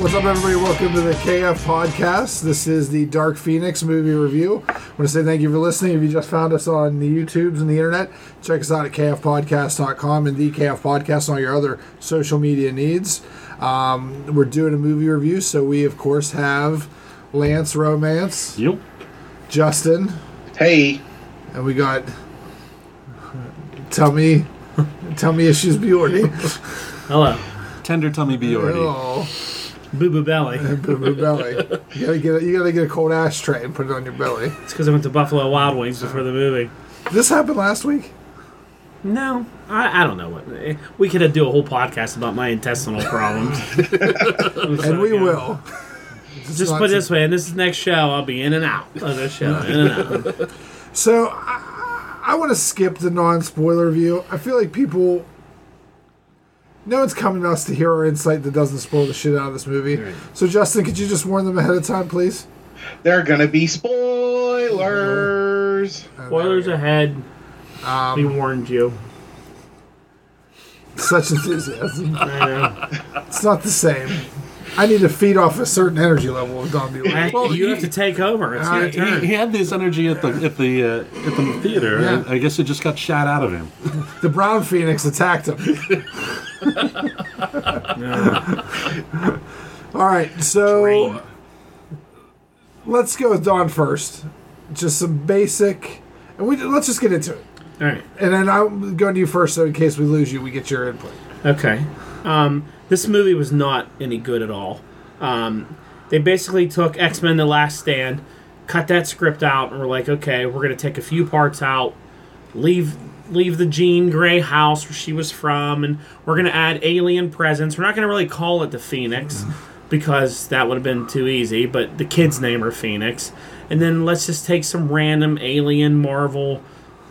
What's up, everybody? Welcome to the KF Podcast. This is the Dark Phoenix movie review. I want to say thank you for listening. If you just found us on the YouTubes and the internet, check us out at kfpodcast.com and the KF Podcast and all your other social media needs. Um, we're doing a movie review, so we, of course, have Lance Romance, Yep. Justin, Hey, and we got Tell Me, Tell Me Issues Bjordy. Hello. Tender tummy Biordi. Oh, Boo Boo Belly. boo boo belly. You gotta get a, you gotta get a cold ashtray and put it on your belly. It's because I went to Buffalo Wild Wings before the movie. This happened last week. No, I, I don't know what. Eh, we could do a whole podcast about my intestinal problems. and we will. Just put it this way, in this next show, I'll be in and out of this show. In and out. So I, I want to skip the non-spoiler view. I feel like people, no one's coming to us to hear our insight that doesn't spoil the shit out of this movie. So Justin, could you just warn them ahead of time, please? there are gonna be spoilers. Spoilers ahead. we Um, warned you. such enthusiasm. I. It's not the same. I need to feed off a certain energy level of Don Bueller. I- Well, you he- have to take over. It's Uh, your He, turn. he had this energy at the at the uh, at the theater. Yeah. and I guess it just got shot out of him. The Brown Phoenix attacked him. All right, so Drain. let's go with Dawn first. Just some basic, and we let's just get into it. All right. And then I'm going to you first, so in case we lose you, we get your input. Okay. Um, this movie was not any good at all. Um, they basically took X Men: The Last Stand, cut that script out, and were like, okay, we're gonna take a few parts out, leave leave the Jean Grey house where she was from, and we're gonna add alien presence. We're not gonna really call it the Phoenix because that would have been too easy. But the kid's name her Phoenix, and then let's just take some random alien Marvel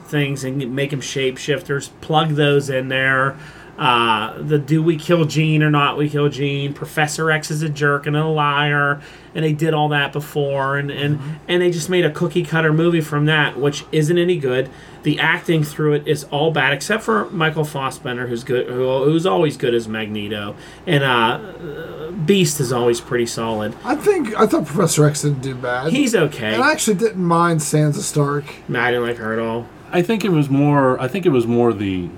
things and make them shapeshifters. Plug those in there. Uh, the do we kill Jean or not we kill Jean. Professor X is a jerk and a liar, and they did all that before, and and and they just made a cookie cutter movie from that, which isn't any good. The acting through it is all bad, except for Michael Fassbender, who's good, who, who's always good as Magneto, and uh, Beast is always pretty solid. I think I thought Professor X didn't do bad. He's okay. and I actually didn't mind Sansa Stark. I didn't like her at all. I think it was more. I think it was more the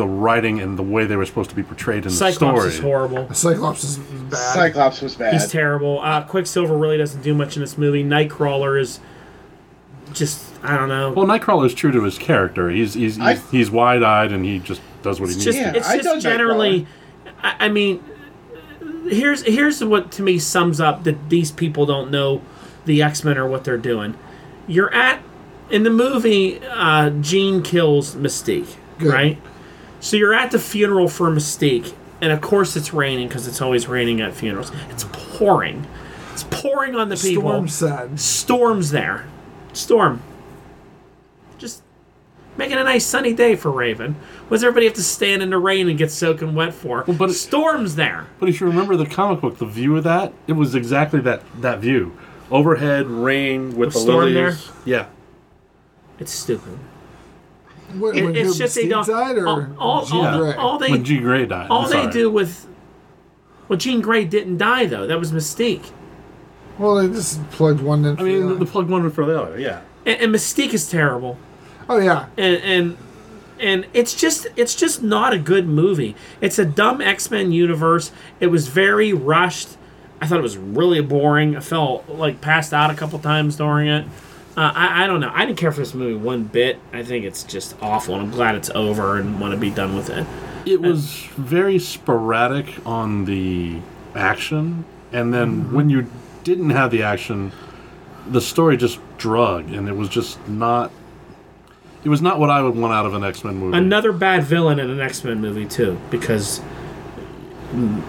the writing and the way they were supposed to be portrayed in the story. Cyclops is horrible. Cyclops is bad. Cyclops was bad. He's terrible. Uh, Quicksilver really doesn't do much in this movie. Nightcrawler is just I don't know. Well, Nightcrawler is true to his character. He's he's he's, I- he's wide eyed and he just does what he needs. just Yeah, it's I just dug generally. I, I mean, here's here's what to me sums up that these people don't know the X Men or what they're doing. You're at in the movie. Uh, Jean kills Mystique, Good. right? So you're at the funeral for Mystique, and of course it's raining because it's always raining at funerals. It's pouring. It's pouring on the people. Storm said. Storm's there. Storm. Just making a nice sunny day for Raven. What does everybody have to stand in the rain and get soaking wet for? Well, but it- Storm's there. But if you remember the comic book, the view of that, it was exactly that that view. Overhead, rain with A the storm lilies. there? Yeah. It's stupid. When, It- when it's just they don't. died or all, all, Jean all, Grey? all they when Jean Grey died. all I'm they sorry. do with. Well, Jean Grey didn't die though. That was Mystique, Well, they just plugged one in. I mean, the the, the plug one in for the other. Yeah. and, and Mystique is terrible. oh yeah, and and and it's just it's just not a good movie. It's a dumb X Men universe. It was very rushed. I thought it was really boring. I felt like passed out a couple times during it. Uh, I, I don't know. I didn't care for this movie one bit. I think it's just awful, and I'm glad it's over and want to be done with it. It was very sporadic on the action, and then when you didn't have the action, the story just drug, and it was just not. It was not what I would want out of an X Men movie. Another bad villain in an X Men movie too, because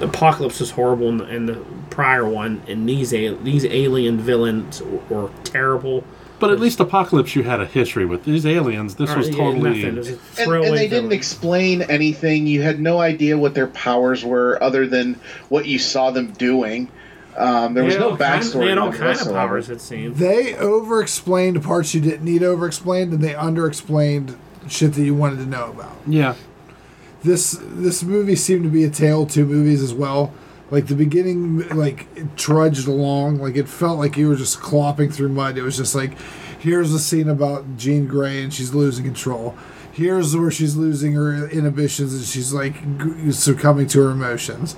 Apocalypse was horrible in the, in the prior one, and these a- these alien villains were terrible. But at least Apocalypse, you had a history with these aliens. This was Yeah, totally. nothing. It was a And, throwaway and they didn't villain. explain anything. You had no idea what their powers were, other than what you saw them doing. Um, there was They had no all kind- backstory. They had to all them kind of whatsoever. powers, it seemed. They over explained parts you didn't need over explained, and they under explained shit that you wanted to know about. yeah. This this movie seemed to be a tale of two movies as well. Like the beginning, like it trudged along, like it felt like you were just clopping through mud. It was just like, here's a scene about Jean Grey and she's losing control. Here's where she's losing her inhibitions and she's like succumbing to her emotions.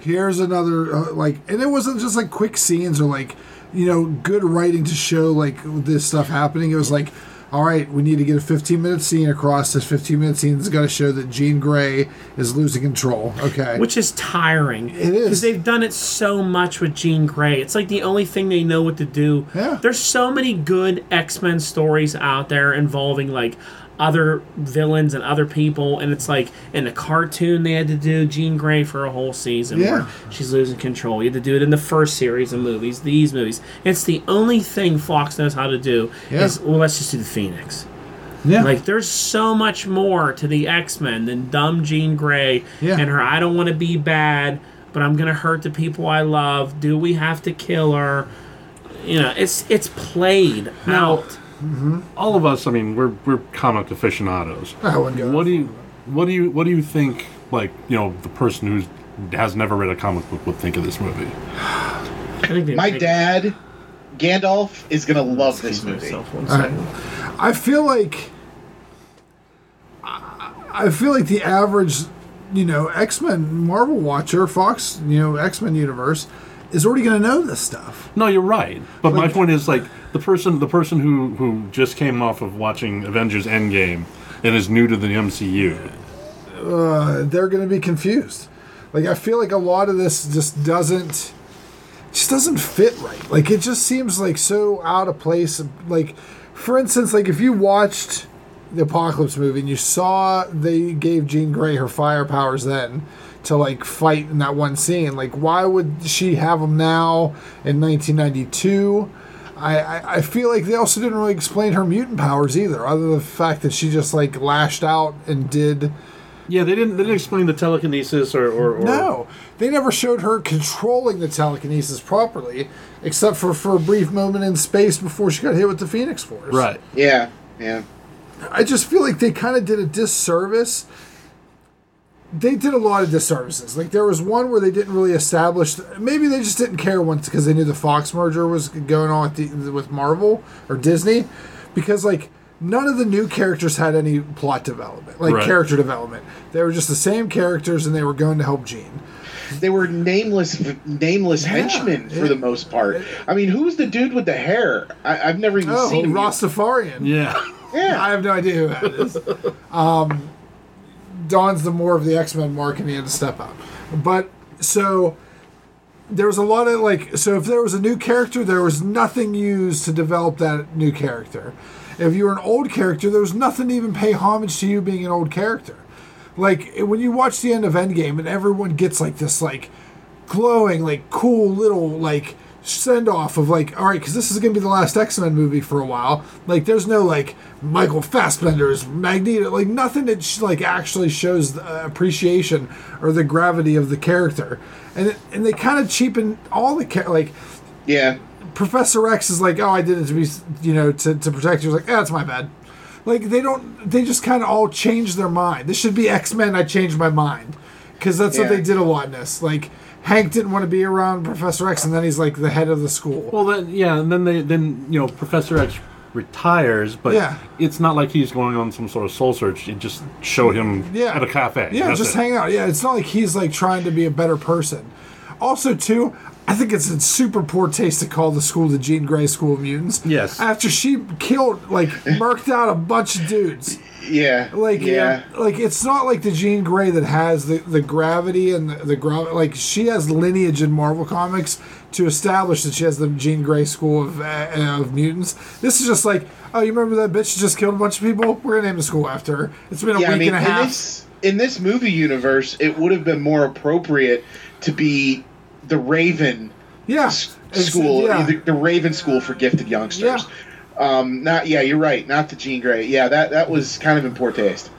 Here's another uh, like, and it wasn't just like quick scenes or like, you know, good writing to show like this stuff happening. It was like, all right, we need to get a 15 minute scene across. This 15 minute scene is going to show that Jean Grey is losing control. Okay, Which is tiring. It is. Because they've done it so much with Jean Grey. It's like the only thing they know what to do. Yeah. There's so many good X Men stories out there involving like other villains and other people. And it's like in the cartoon, they had to do Jean Grey for a whole season Yeah. where she's losing control. You had to do it in the first series of movies, these movies. It's the only thing Fox knows how to do Yeah. is, well, let's just do the Phoenix. yeah, Like, there's so much more to the X Men than dumb Jean Grey Yeah. and her. I don't want to be bad, but I'm gonna hurt the people I love. Do we have to kill her? You know, it's it's played Now- out. All of us, I mean, we're we're comic aficionados. Ah, I What do you what do you what do you think? Like you know, the person who has never read a comic book would think of this movie. I think they My make- dad, Gandalf, is gonna love this movie. myself one All right. second. I feel like I I feel like the average, you know, X Men Marvel watcher, Fox, you know, X Men universe, is already going to know this stuff. No, you're right. But my point is like the person the person who who just came off of watching Avengers Endgame and is new to the MCU. Uh, they're going to be confused. Like I feel like a lot of this just doesn't, just doesn't fit right. Like it just seems like so out of place. Like, for instance, like if you watched the Apocalypse movie and you saw they gave Jean Grey her fire powers then to like fight in that one scene, like why would she have them now in 1992? I, I, I feel like they also didn't really explain her mutant powers either, other than the fact that she just like lashed out and did. Yeah, they didn't they didn't explain the telekinesis or, or, or No, they never showed her controlling the telekinesis properly, except for for a brief moment in space before she got hit with the Phoenix Force. Right. Yeah, yeah. I just feel like they kind of did a disservice. They did a lot of disservices. Like there was one where they didn't really establish. Maybe they just didn't care once because they knew the Fox merger was going on with, the, with Marvel or Disney, because like none of the new characters had any plot development, like Right. character development. They were just the same characters, and they were going to help Jean. They were nameless, nameless henchmen for yeah. the most part. I mean, who's the dude with the hair? I, I've never even Oh, seen him. Rastafarian. Yeah. Yeah, I have no idea who that is. um, Don's the more of the X Men mark, and he had to step up. But so there was a lot of like, so if there was a new character, there was nothing used to develop that new character. If you were an old character, there was nothing to even pay homage to you being an old character. Like when you watch the end of Endgame, and everyone gets like this like glowing, like cool little like send off of like, all right, because this is gonna be the last X Men movie for a while. Like, there's no like Michael Fassbender's Magneto, like nothing that sh- like actually shows the appreciation or the gravity of the character, and it, and they kind of cheapen all the cha- like. yeah. Professor X is like, oh, I did it to be, you know, to, to protect you. It's like, yeah, that's my bad. Like they don't, they just kind of all change their mind. This should be X Men. I changed my mind because that's what they did a lot in this. Like Hank didn't want to be around Professor X, and then he's like the head of the school. Well, then yeah, and then they then you know Professor X retires, but Yeah. it's not like he's going on some sort of soul search. You just show him Yeah. at a cafe. Yeah, just it. hang out. Yeah, it's not like he's like trying to be a better person. Also, too, I think it's in super poor taste to call the school the Jean Grey School of Mutants. Yes. After she killed, like, murked out a bunch of dudes. Yeah. Like, yeah. like it's not like the Jean Grey that has the, the gravity and the, the gra- like she has lineage in Marvel comics to establish that she has the Jean Grey School of uh, of mutants. This is just like, oh, you remember that bitch just killed a bunch of people? We're gonna name the school after her. It's been a yeah, week I mean, and a in half. this in this movie universe, it would have been more appropriate to be the Raven yeah, It's- school, yeah. the, the Raven School for gifted youngsters. Yeah. Um, not yeah, you're right. Not the Jean Grey. Yeah, that that was kind of in poor taste.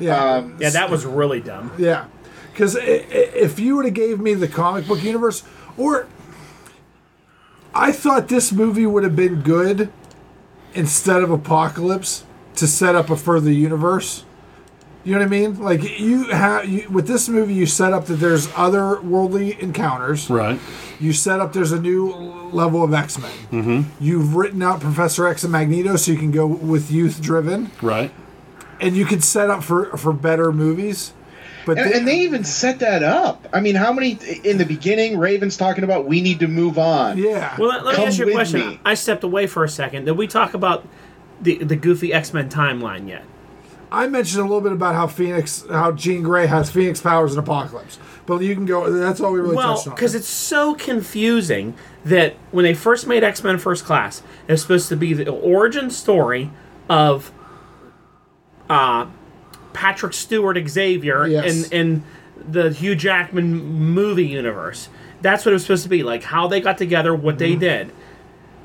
Yeah. Um, Yeah, that was really dumb. Yeah, because if you would have gave me the comic book universe, or I thought this movie would have been good instead of Apocalypse to set up a further universe. You know what I mean? Like you have you, with this movie, you set up that there's other worldly encounters. Right. You set up there's a new level of X Men. Mm-hmm. You've written out Professor X and Magneto, so you can go with youth driven, Right. and you could set up for for better movies. But And, they- and they even set that up. I mean, how many in the beginning? Raven's talking about we need to move on. yeah, Well, let, let me ask you a question. me. I stepped away for a second. Did we talk about the the goofy X Men timeline yet? I mentioned a little bit about how Phoenix, how Jean Grey has Phoenix powers in Apocalypse, but you can go. That's all we really Well, touched on. because it's so confusing that when they first made X Men First Class, it was supposed to be the origin story of uh, Patrick Stewart Xavier Yes. in, in the Hugh Jackman movie universe. That's what it was supposed to be like how they got together, what they did.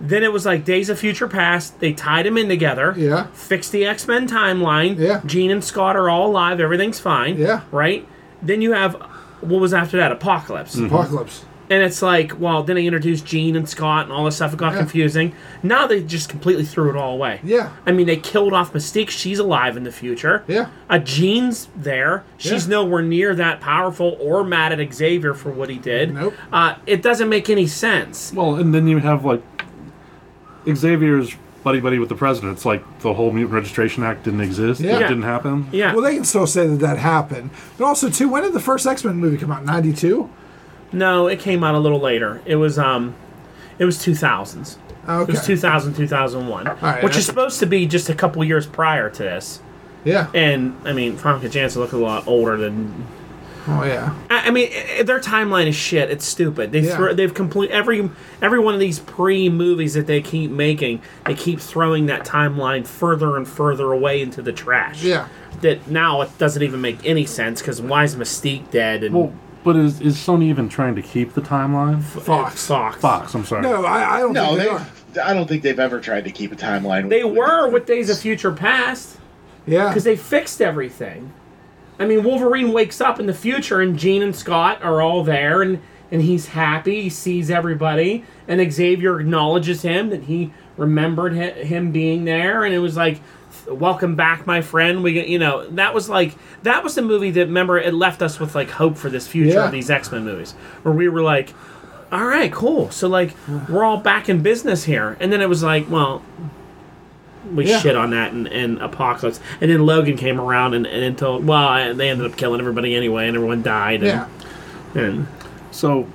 Then it was like Days of Future Past. They tied them in together. Yeah. Fixed the X Men timeline. Yeah. Jean and Scott are all alive. Everything's fine. Yeah. Right. Then you have what was after that? Apocalypse. Apocalypse. And it's like, well, then they introduced Jean and Scott and all this stuff. It got Yeah. confusing. Now they just completely threw it all away. Yeah. I mean, they killed off Mystique. She's alive in the future. Yeah. A Jean's there. She's Yeah. nowhere near that powerful or mad at Xavier for what he did. Nope. Uh, it doesn't make any sense. Well, and then you have like Xavier's buddy buddy with the president. It's like the whole Mutant Registration Act didn't exist. Yeah. It didn't happen. Yeah. Well, they can still say that that happened, but also too. When did the first X Men movie come out? Ninety two. no, it came out a little later. It was um, it was two thousands. Okay. It was 2000, 2001, right, which is supposed to be just a couple years prior to this. Yeah. And I mean, Famke Janssen looked a lot older than Oh yeah. I I mean, i- their timeline is shit. It's stupid. They Yeah. throw, they've complete every every one of these pre movies that they keep making. They keep throwing that timeline further and further away into the trash. Yeah. That now it doesn't even make any sense because why is Mystique dead? And Well, but is is Sony even trying to keep the timeline? Fox. Fox. Fox. I'm sorry. No, I, I don't No, think they they. are. I don't think they've ever tried to keep a timeline. They with- were with Days of Future Past Yeah. because they fixed everything. I mean, Wolverine wakes up in the future and Jean and Scott are all there and, and he's happy. He sees everybody. And Xavier acknowledges him that he remembered him being there. And it was like, welcome back, my friend. We you know, that was like, that was the movie that, remember, it left us with like hope for this future Yeah. of these X Men movies where we were like, all right, cool. So, like, we're all back in business here. And then it was like, well, we Yeah. shit on that in, in Apocalypse, and then Logan came around and, and told well, I- they ended up killing everybody anyway, and everyone died. And, yeah. and So,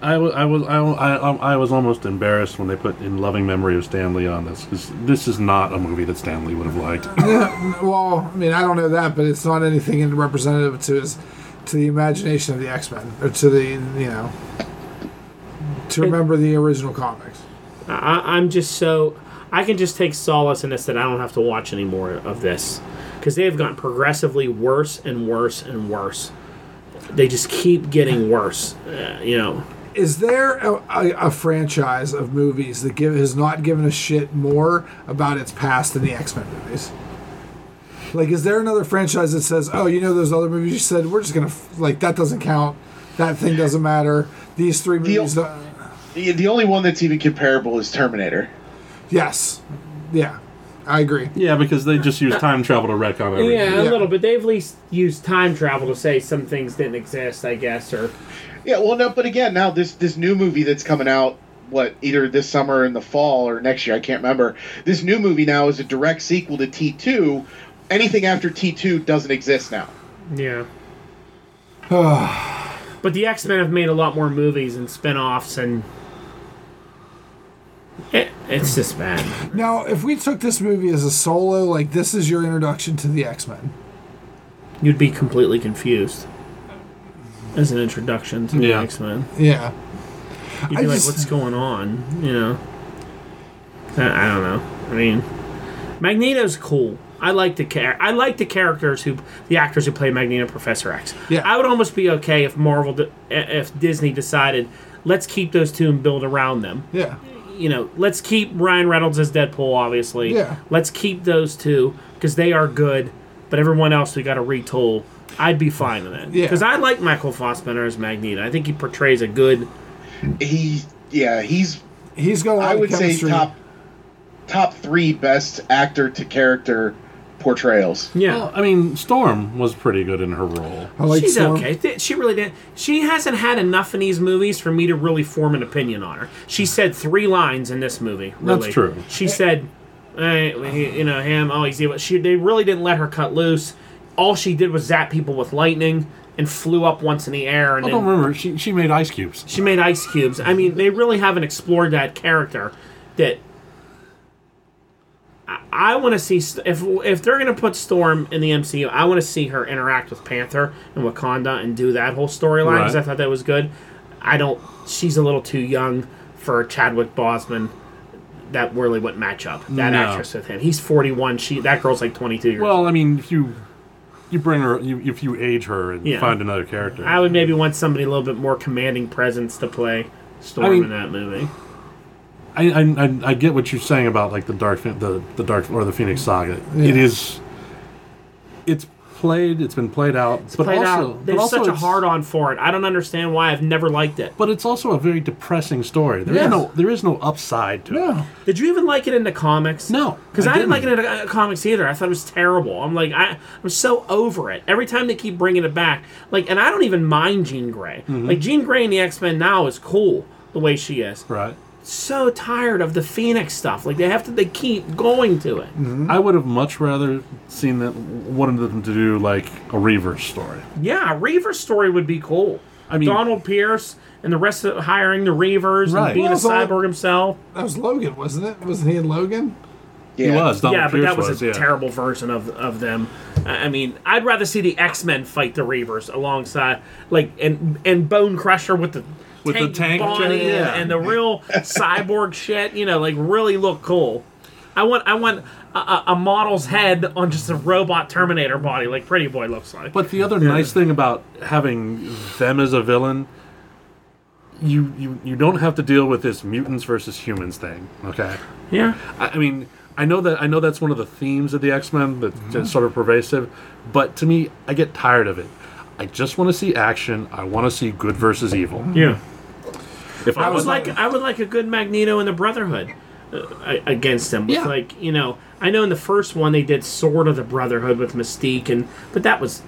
I was I was I, I, I was almost embarrassed when they put in loving memory of Stan Lee on this because this is not a movie that Stan Lee would have liked. Well, I mean, I don't know that, but it's not anything representative to his to the imagination of the X Men or to the you know to remember the original comics. I, I'm just so I can just take solace in this that I don't have to watch any more of this because they have gotten progressively worse and worse and worse. They just keep getting worse. Uh, you know, Is there a, a, a franchise of movies that give has not given a shit more about its past than the X Men movies? Like, is there another franchise that says, "Oh, you know those other movies you said we're just gonna f- like that doesn't count, that thing doesn't matter." These three movies, The- don't- The, the only one that's even comparable is Terminator. Yes, yeah, I agree. yeah, because they just use time travel to retcon everything. yeah, a Yeah. little bit. They at least used time travel to say some things didn't exist, I guess, or Yeah, well, no, but again, now this this new movie that's coming out, what either this summer in the fall or next year, I can't remember. This new movie now is a direct sequel to T two. Anything after T two doesn't exist now. Yeah. but the X Men have made a lot more movies and spin offs, and it, it's just bad. Now, if we took this movie as a solo, like this is your introduction to the X Men. You'd be completely confused as an introduction to the Yeah. X Men. Yeah, You'd be I like, just- "What's going on?" You know. I, I don't know. I mean, Magneto's cool. I like the char- I like the characters who the actors who play Magneto Professor X. Yeah. I would almost be okay if Marvel, de- if Disney decided, let's keep those two and build around them. yeah. You know, let's keep Ryan Reynolds as Deadpool, obviously. Yeah. Let's keep those two because they are good, but everyone else we got to retool. I'd be fine with it Yeah. because I like Michael Fassbender as Magneto. I think he portrays a good. He, yeah, he's. He's got a lot I of would say top, top three best actor to character portrayals. Yeah. Well, I mean, Storm was pretty good in her role. I like She's Storm. okay. She really did. She hasn't had enough in these movies for me to really form an opinion on her. She said three lines in this movie. That's really. true. She said, eh, he- you know, him. Oh, he's evil. She. They really didn't let her cut loose. All she did was zap people with lightning and flew up once in the air. And I don't remember. She she made ice cubes. she made ice cubes. I mean, they really haven't explored that character. That I, want to see if if they're going to put Storm in the MCU, I want to see her interact with Panther and Wakanda and do that whole storyline because I thought that was good. I don't. She's a little too young for Chadwick Boseman. That really wouldn't match up. That No. actress with him. He's forty one. She that girl's like twenty two years. Well, I mean, if you you bring her, you, if you age her and Yeah. find another character, I would maybe want somebody a little bit more commanding presence to play Storm I mean- in that movie. I, I, I, I get what you're saying about like the dark the the dark or the Phoenix Saga. It is. It's played. It's been played out. but played also, out. but There's also such a hard on for it. I don't understand why I've never liked it. But it's also a very depressing story. There is Yes. no there is no upside to it. Did you even like it in the comics? No, because I I, didn't like it in the uh, comics either. I thought it was terrible. I'm like, I, I'm so over it. Every time they keep bringing it back, like, and I don't even mind Jean Grey. Mm-hmm. Like Jean Grey in the X Men now is cool the way she is. Right. So tired of the Phoenix stuff. Like they have to, they keep going to it. Mm-hmm. I would have much rather seen that wanted them to do like a reverse story. Yeah, a Reaver story would be cool. I mean- Donald Pierce and the rest of hiring the Reavers Right. and being Well, a it's all- cyborg himself. That was Logan, wasn't it? Wasn't he in Logan? Yeah. He was. Donald yeah, but that was, was a yeah. terrible version of of them. I I mean, I'd rather see the X Men fight the Reavers alongside, like, and and Bone Crusher with the With the tank body giant, and, and the real cyborg shit. You know, like really look cool. I want I want a, a, a model's head on just a robot Terminator body, like Pretty Boy looks like. But the other nice thing about having them as a villain, you, you you don't have to deal with this mutants versus humans thing. Okay. yeah, I, I mean, I know that I know that's one of the themes of the X Men that's Mm-hmm. that's sort of pervasive, but to me, I get tired of it. I just want to see action. I want to see good versus evil. yeah. If I would was like I would like a good Magneto and the Brotherhood uh, against him. With Yeah. like you know, I know in the first one they did sort of the Brotherhood with Mystique, and but that was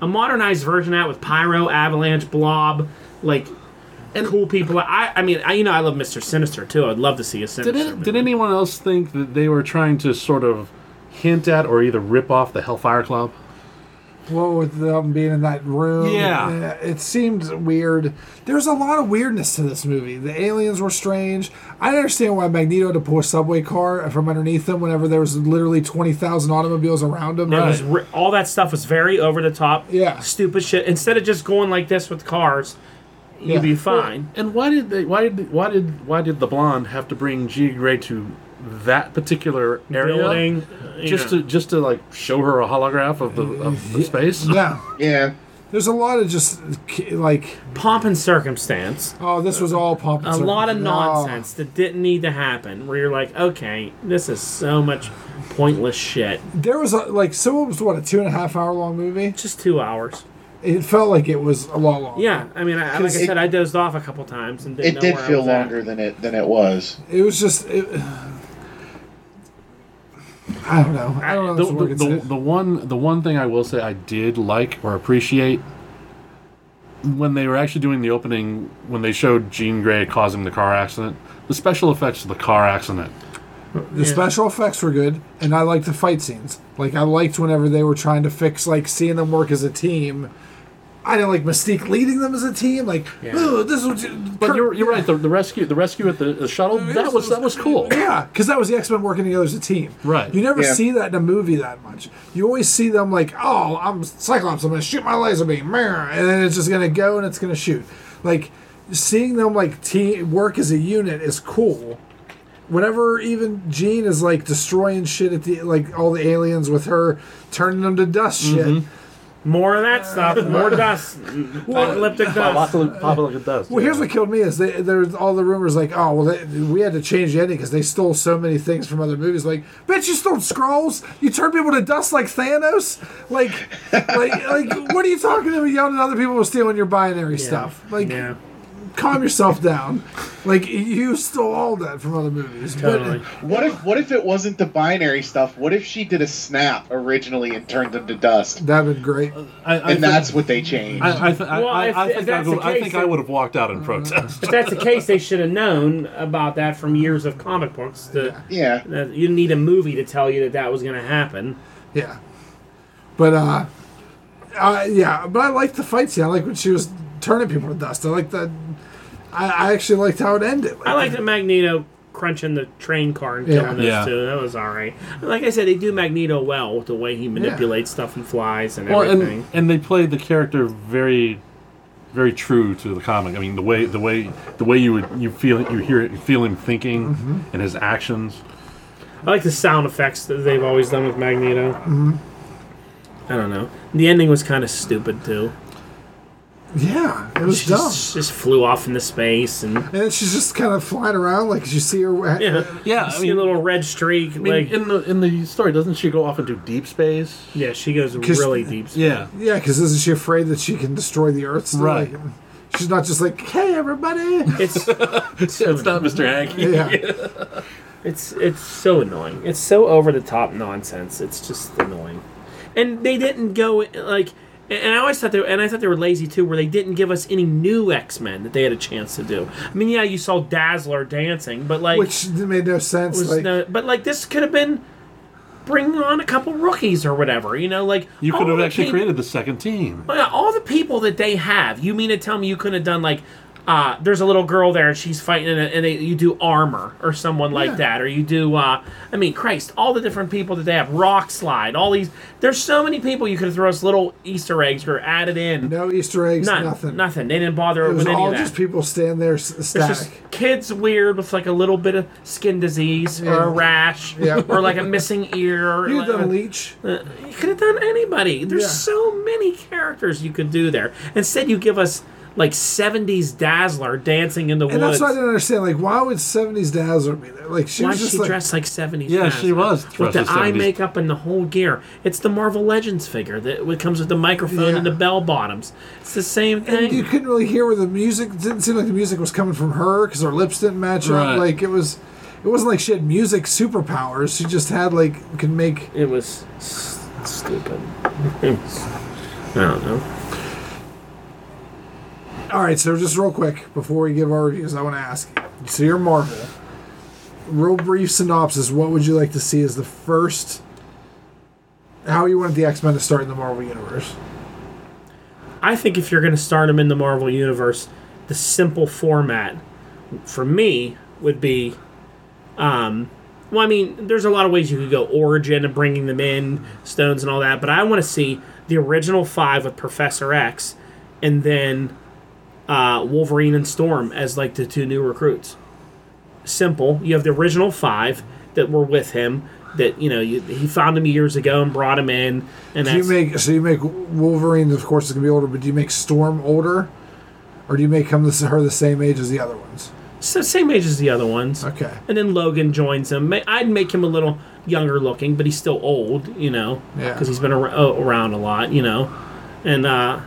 a modernized version of that with Pyro, Avalanche, Blob, like and cool people. I I mean I you know I love Mister Sinister too. I'd love to see a Sinister. Did, it, did anyone else think that they were trying to sort of hint at or either rip off the Hellfire Club? Well, with them being in that room, Yeah. it seemed weird. There's a lot of weirdness to this movie. The aliens were strange. I didn't understand why Magneto had to pull a subway car from underneath them whenever there was literally twenty thousand automobiles around him. It was all that stuff was very over the top. Yeah. stupid shit. Instead of just going like this with cars, you'd be fine. And why did they? Why did? Why did? Why did the blonde have to bring Jean Grey to that particular area? Building, just know. to just to like show her a holograph of the of the space. yeah. Yeah. There's a lot of just like, pomp and circumstance. oh, this was all pump. a lot of Oh. nonsense that didn't need to happen. Where you're like, okay, this is so much pointless shit. There was a, like so it was what a two and a half hour long movie. Just two hours. It felt like it was a lot longer. Yeah, I mean, I, like I Because said, it- I dozed off a couple times and didn't It know did where I feel was at. longer than it than it was. It was just. It, I don't know. I don't know. The, the, the, the one the one thing I will say I did like or appreciate when they were actually doing the opening when they showed Jean Grey causing the car accident, the special effects of the car accident. The special effects were good, and I liked the fight scenes. Like I liked whenever they were trying to fix, like seeing them work as a team. I didn't like Mystique leading them as a team. Like, Yeah. "Ooh, this was. But you're, you're right. The, the rescue the rescue at the, the shuttle that was that was cool. Yeah, because that was the X Men working together as a team. Right. You never Yeah. see that in a movie that much. You always see them like, oh, I'm Cyclops. I'm gonna shoot my laser beam, and then it's just gonna go and it's gonna shoot. Like seeing them like team work as a unit is cool. Whenever even Jean is like destroying shit at the like all the aliens with her turning them to dust shit. Mm-hmm. More of that stuff. More dust. Apocalyptic uh, dust. Apocalyptic dust. Well, here's what killed me is they, there's all the rumors like, oh, well, they, we had to change the ending because they stole so many things from other movies. Like, bitch, you stole Skrulls. You turned people to dust like Thanos. Like, like, like, what are you talking about? Yelling at other people for stealing your binary stuff. Like, Yeah, calm yourself down. Like, you stole all that from other movies. But- What if what if it wasn't the binary stuff? What if she did a snap originally and turned them to dust? That'd been great. I, I And think- that's what they changed. I, I, th- Well, if- if think, I, that's the would, I think I would have walked out in protest. If that's the case, they should have known about that from years of comic books. To, yeah. that you didn't need a movie to tell you that that was going to happen. Yeah. But, uh, uh, yeah, but I like the fight scene. I like when she was turning people to dust. I like that. I, I actually liked how it ended. I like the Magneto crunching the train car and Yeah. killing those Yeah. two. That was all right. Like I said, they do Magneto well with the way he manipulates stuff and flies and Well, everything. and and they played the character very, very true to the comic. I mean, the way the way the way you would you feel you hear it, you feel him thinking Mm-hmm. and his actions. I like the sound effects that they've always done with Magneto. I don't know. The ending was kind of stupid too. Yeah, it was She dumb. just, just flew off into space and And then she's just kind of flying around, like you see her. yeah, Yeah, You I see mean, a little red streak. I mean, like in the in the story, doesn't she go off into deep space? yeah, she goes really deep. Yeah, Yeah, because isn't she afraid that she can destroy the Earth? Still? Right. Like, she's not just like, "Hey, everybody." It's it's, it's not Mr. Hank. yeah, It's it's so annoying. It's so over the top nonsense. It's just annoying. And they didn't go like and I always thought they and I thought they were lazy too, where they didn't give us any new X Men that they had a chance to do. I mean, yeah, you saw Dazzler dancing, but like which made no sense. was like, no, but like this could have been bring on a couple rookies or whatever. You know, like You could have actually peop- created the second team. all the people that they have. You mean to tell me you couldn't have done like, uh, there's a little girl there and she's fighting in it, and they, you do armor or someone like Yeah. that, or you do. Uh, I mean, Christ, all the different people that they have. Rock slide, all these. There's so many people you could have thrown us little Easter eggs or added in. no Easter eggs, None, nothing. nothing. They didn't bother It was with any all of that. just people standing there static. just kids weird with like a little bit of skin disease or Yeah. a rash Yeah. or like a missing ear. Or you like, done Leech. uh, you could have done anybody. There's so many characters you could do there. Instead, you give us like 70s Dazzler dancing in the And woods. that's what I didn't understand. Like, why would '70s Dazzler be there? Like, she Why was just she like, dressed like 70s? Yeah, Dazzler? she was with dressed the as eye 70s. makeup and the whole gear. It's the Marvel Legends figure that it comes with the microphone Yeah. and the bell bottoms. It's the same thing. and you couldn't really hear where the music it didn't seem like the music was coming from her because her lips didn't match Right. up. Like it was, it wasn't like she had music superpowers. She just had like could make. It was s- stupid. I don't know. All right, so just real quick before we give our reviews, I want to ask. So you're Marvel. Real brief synopsis. What would you like to see as the first? How you want the X Men to start in the Marvel universe? I think if you're going to start them in the Marvel Universe, the simple format for me would be. Um, well, I mean, there's a lot of ways you could go origin and bringing them in, stones and all that, but I want to see the original five with Professor X and then uh, Wolverine and Storm as like the two new recruits. Simple. You have the original five that were with him. That you know, you, he found him years ago and brought him in, and Do you make so you make Wolverine? Of course, is gonna be older, but do you make Storm older, or do you make him the, her the same age as the other ones? so same age as the other ones. Okay. And then Logan joins him. I'd make him a little younger looking, but he's still old, you know, Yeah. because he's been ar- uh, around a lot, you know. And uh,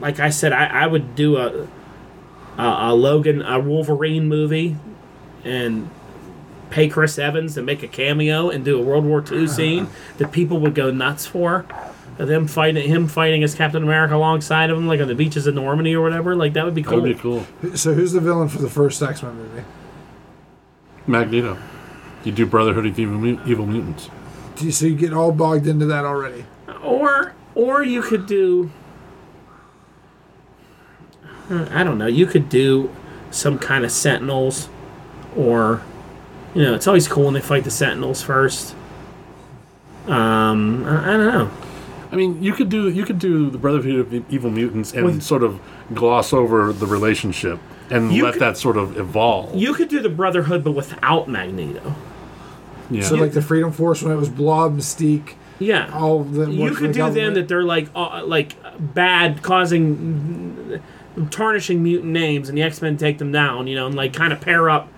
like I said, I, I would do a, a a Logan a Wolverine movie, and pay Chris Evans to make a cameo and do a World War II uh-huh. scene that people would go nuts for. Them fighting him fighting as Captain America alongside of him, like on the beaches of Normandy or whatever, like that would be That cool. would be cool. So who's the villain for the first X Men movie? Magneto. You do Brotherhood of Evil, Mu- Evil Mutants. Do you, so you get all bogged into that already? Or or you could do I don't know, you could do some kind of sentinels or you know, it's always cool when they fight the sentinels first. Um I, I don't know. I mean, you could do you could do the Brotherhood of Evil Mutants and With- sort of gloss over the relationship and let could- that sort of evolve. You could do the Brotherhood but without Magneto. yeah. So like the Freedom Force when it was Blob, Mystique, Yeah. all the you could the do them that they're like uh, like bad causing tarnishing mutant names and the x-men take them down you know and like kind of pair up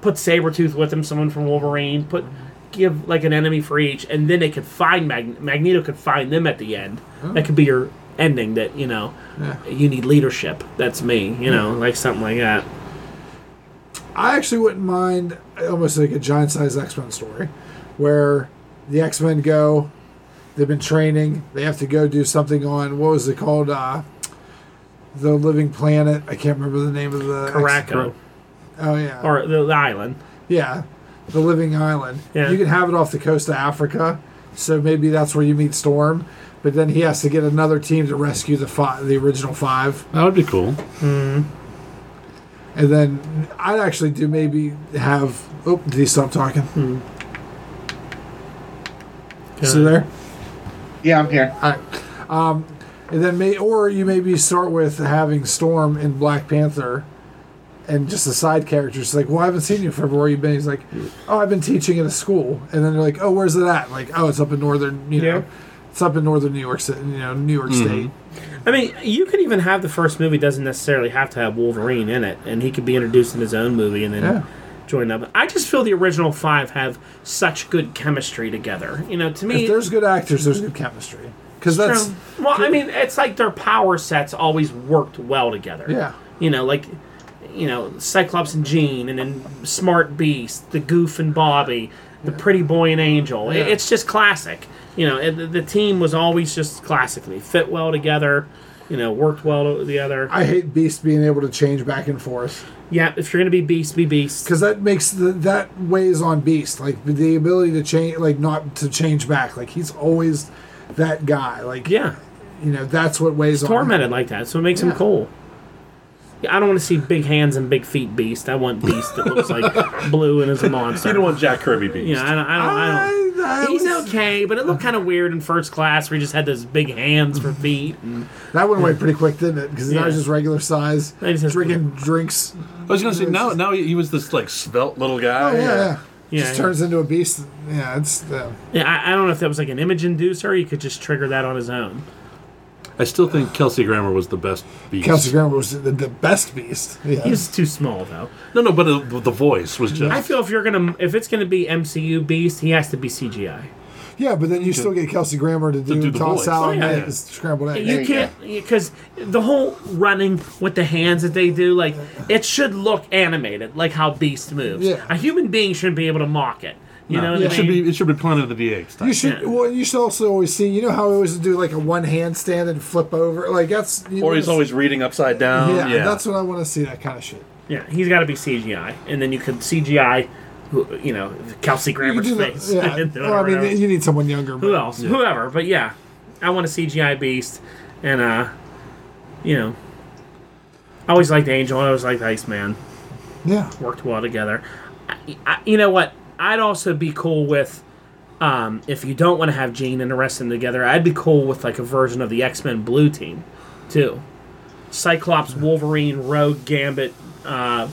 put sabretooth with them someone from wolverine put give like an enemy for each and then they could find Mag- magneto could find them at the end. That could be your ending that you know you need leadership. That's me you know like something like that. I actually wouldn't mind almost like a giant size X Men story where the X Men go, they've been training, they have to go do something on what was it called? Uh, the Living Planet. I can't remember the name of the X- Krakoa, Oh yeah, or the, the island yeah, the Living Island. Yeah. You can have it off the coast of Africa, so maybe that's where you meet Storm. But then he has to get another team to rescue the five, the original five. That would be cool. Hmm. And then I'd actually do maybe have. Oh, did he stop talking? So there. Yeah, I'm here. All right. Um, and then may or you maybe start with having Storm in Black Panther, and just the side characters like, well, I haven't seen you forever. Where you been? He's like, oh, I've been teaching at a school. And then they're like, oh, where's it at? Like, oh, it's up in northern. You know, Yeah. it's up in northern New York City. You know, New York State. Mm-hmm. I mean, you could even have the first movie doesn't necessarily have to have Wolverine in it, and he could be introduced in his own movie and then Yeah. join up. I just feel the original five have such good chemistry together. You know, to me, If there's good actors, there's good chemistry. Because that's True. well, I mean, it's like their power sets always worked well together. yeah. You know, like you know, Cyclops and Jean, and then Smart Beast, the Goof and Bobby, the Pretty Boy and Angel. It- Yeah. It's just classic. You know, it, the team was always just classically fit well together. You know, worked well together. I hate Beast being able to change back and forth. Yeah, if you're gonna be Beast, be Beast. because that makes the that weighs on Beast, like the ability to change, like not to change back. Like he's always that guy. Like Yeah, you know, that's what weighs on. him. tormented like that, so it makes him cool. Yeah, I don't want to see big hands and big feet Beast. I want Beast that looks like blue and is a monster. You don't want Jack Kirby beast. Yeah, I don't. I don't, I don't I- I He's was- okay, but it looked kind of weird in first class where he just had those big hands for feet. And That went away pretty quick, didn't it? Because now Yeah. he's just regular size, He just has- drinking drinks. I was gonna say now. Now he, he was this like svelte little guy. Oh yeah, yeah. Yeah, just turns into a beast. Yeah, it's uh, yeah, I, I don't know if that was like an image inducer. or He could just trigger that on his own. I still think Kelsey Grammer was the best beast. Kelsey Grammer was the, the best beast. Yeah. He was too small though. No, no, but uh, the voice was just. I feel if you're gonna, if it's gonna be MCU Beast, he has to be CGI. Yeah, but then you still get Kelsey Grammer to do, do the toss voice. salad Oh, yeah. and Yeah. scrambled eggs. You you can't because the whole running with the hands that they do, like it should look animated, like how Beast moves. Yeah. A human being shouldn't be able to mock it. You know what it I should mean? be. It should be Planet of the Apes. type. You should. Yeah. Well, you should also always see. You know how he always do like a one hand stand and flip over. Like that's. You Or he's wanna- always reading upside down. Yeah, Yeah, that's what I want to see. That kind of shit. Yeah, he's got to be CGI, and then you could CGI, who- you know, Kelsey Grammer's do face. yeah. well, I mean, whatever. you need someone younger. who else? Whoever. But yeah, I want a CGI Beast, and uh, you know, I always liked Angel. I always liked Iceman. Yeah. Worked well together. I, I, you know what? I'd also be cool with. Um, if you don't want to have Jean and the rest of them together, I'd be cool with like a version of the X Men Blue Team, too. Cyclops, Wolverine, Rogue, Gambit, uh,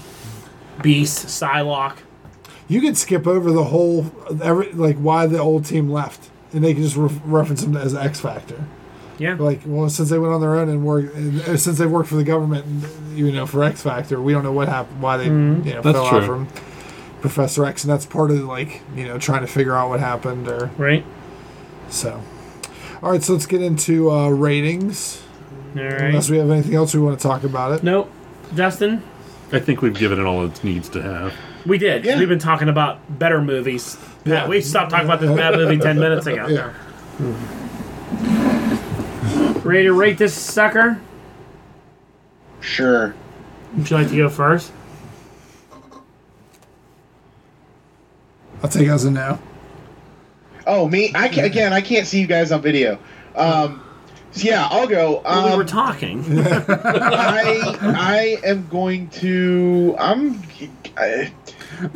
Beast, Psylocke. You could skip over the whole every like why the old team left, and they can just re- reference them as X Factor. Yeah. Like, well, since they went on their own and worked, and, uh, since they worked for the government, and, you know, for X Factor, we don't know what happened, why they, Mm-hmm. you know, That's fell true. out from Professor X, and that's part of like, you know, trying to figure out what happened, or Right. so. All right, so let's get into uh, ratings. All Unless we have anything else we want to talk about it. Nope. Justin, I think we've given it all it needs to have. We did. Yeah. We've been talking about better movies. Yeah. Yeah. We stopped talking about this bad movie 10 minutes ago. Yeah. Ready to rate this sucker? Sure. Would you like to go first? I'll take it as a no. Oh, me? I can, again, I can't see you guys on video. Um, so yeah, I'll go. Well, we Um, were talking. I I am going to. I'm. I,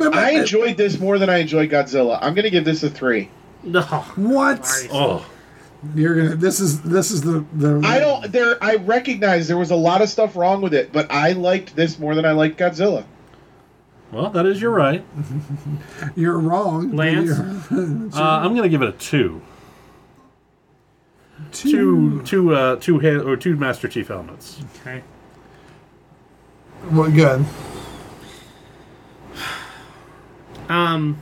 I enjoyed this more than I enjoyed Godzilla. I'm going to give this a three. no. What? Christ. Oh, You're gonna. This is this is the the. I don't. There. I recognize there was a lot of stuff wrong with it, but I liked this more than I liked Godzilla. well, that is your right. You're wrong. Lance? you're- Uh, I'm gonna give it a two. Two two uh two head or two Master Chief helmets. Okay. Well, good. Um.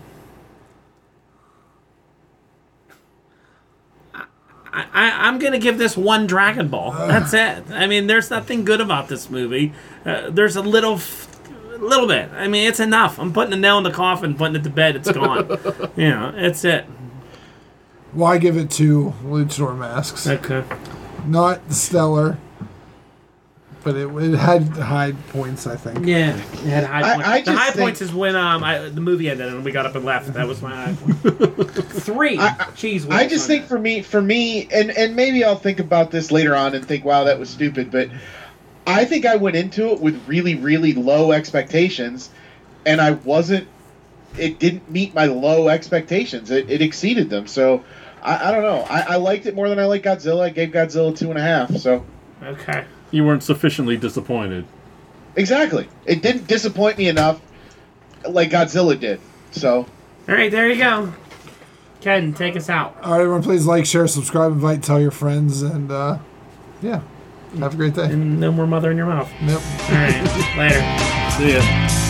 I, I, I'm gonna give this one Dragon Ball. That's it. I mean, there's nothing good about this movie. Uh, there's a little, f- little bit. I mean, it's enough. I'm putting a nail in the coffin, putting it to bed. It's gone. you know, it's it. Why give it two luchador masks? Okay. Not stellar, but it, it had high points. I think. Yeah, it had high I- points. I the just high think- points is when um I, the movie ended and we got up and left. That was my high point. Three. Jeez. I just think for me, for me, and and maybe I'll think about this later on and think, wow, that was stupid. But I think I went into it with really, really low expectations, and I wasn't. It didn't meet my low expectations. It, it exceeded them. So I, I don't know. I, I liked it more than I like Godzilla. I gave Godzilla two and a half. So Okay. You weren't sufficiently disappointed. exactly, it didn't disappoint me enough, like Godzilla did. So All right, there you go. Ken, take us out. All right, everyone, please like, share, subscribe, invite, tell your friends, and uh, yeah, have a great day. And no more mother in your mouth. Yep. All right, later. See ya.